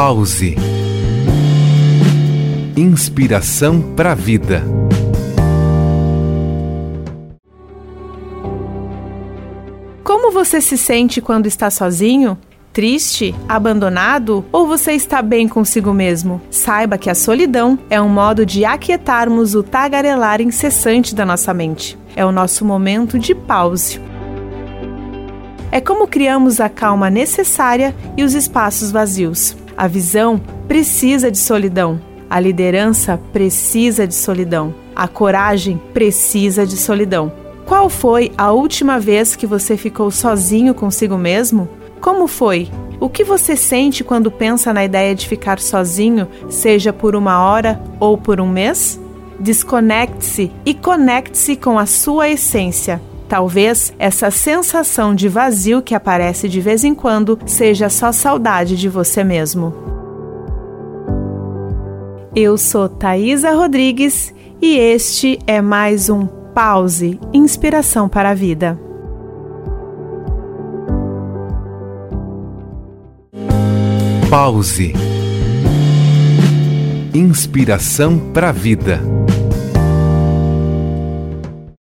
Pause. Inspiração para a vida. Como você se sente quando está sozinho? Triste? Abandonado? Ou você está bem consigo mesmo? Saiba que a solidão é um modo de aquietarmos o tagarelar incessante da nossa mente. É o nosso momento de pause. É como criamos a calma necessária e os espaços vazios. A visão precisa de solidão. A liderança precisa de solidão. A coragem precisa de solidão. Qual foi a última vez que você ficou sozinho consigo mesmo? Como foi? O que você sente quando pensa na ideia de ficar sozinho, seja por uma hora ou por um mês? Desconecte-se e conecte-se com a sua essência. Talvez essa sensação de vazio que aparece de vez em quando seja só saudade de você mesmo. Eu sou Thaisa Rodrigues e este é mais um Pause Inspiração para a Vida. Pause. Inspiração para a vida.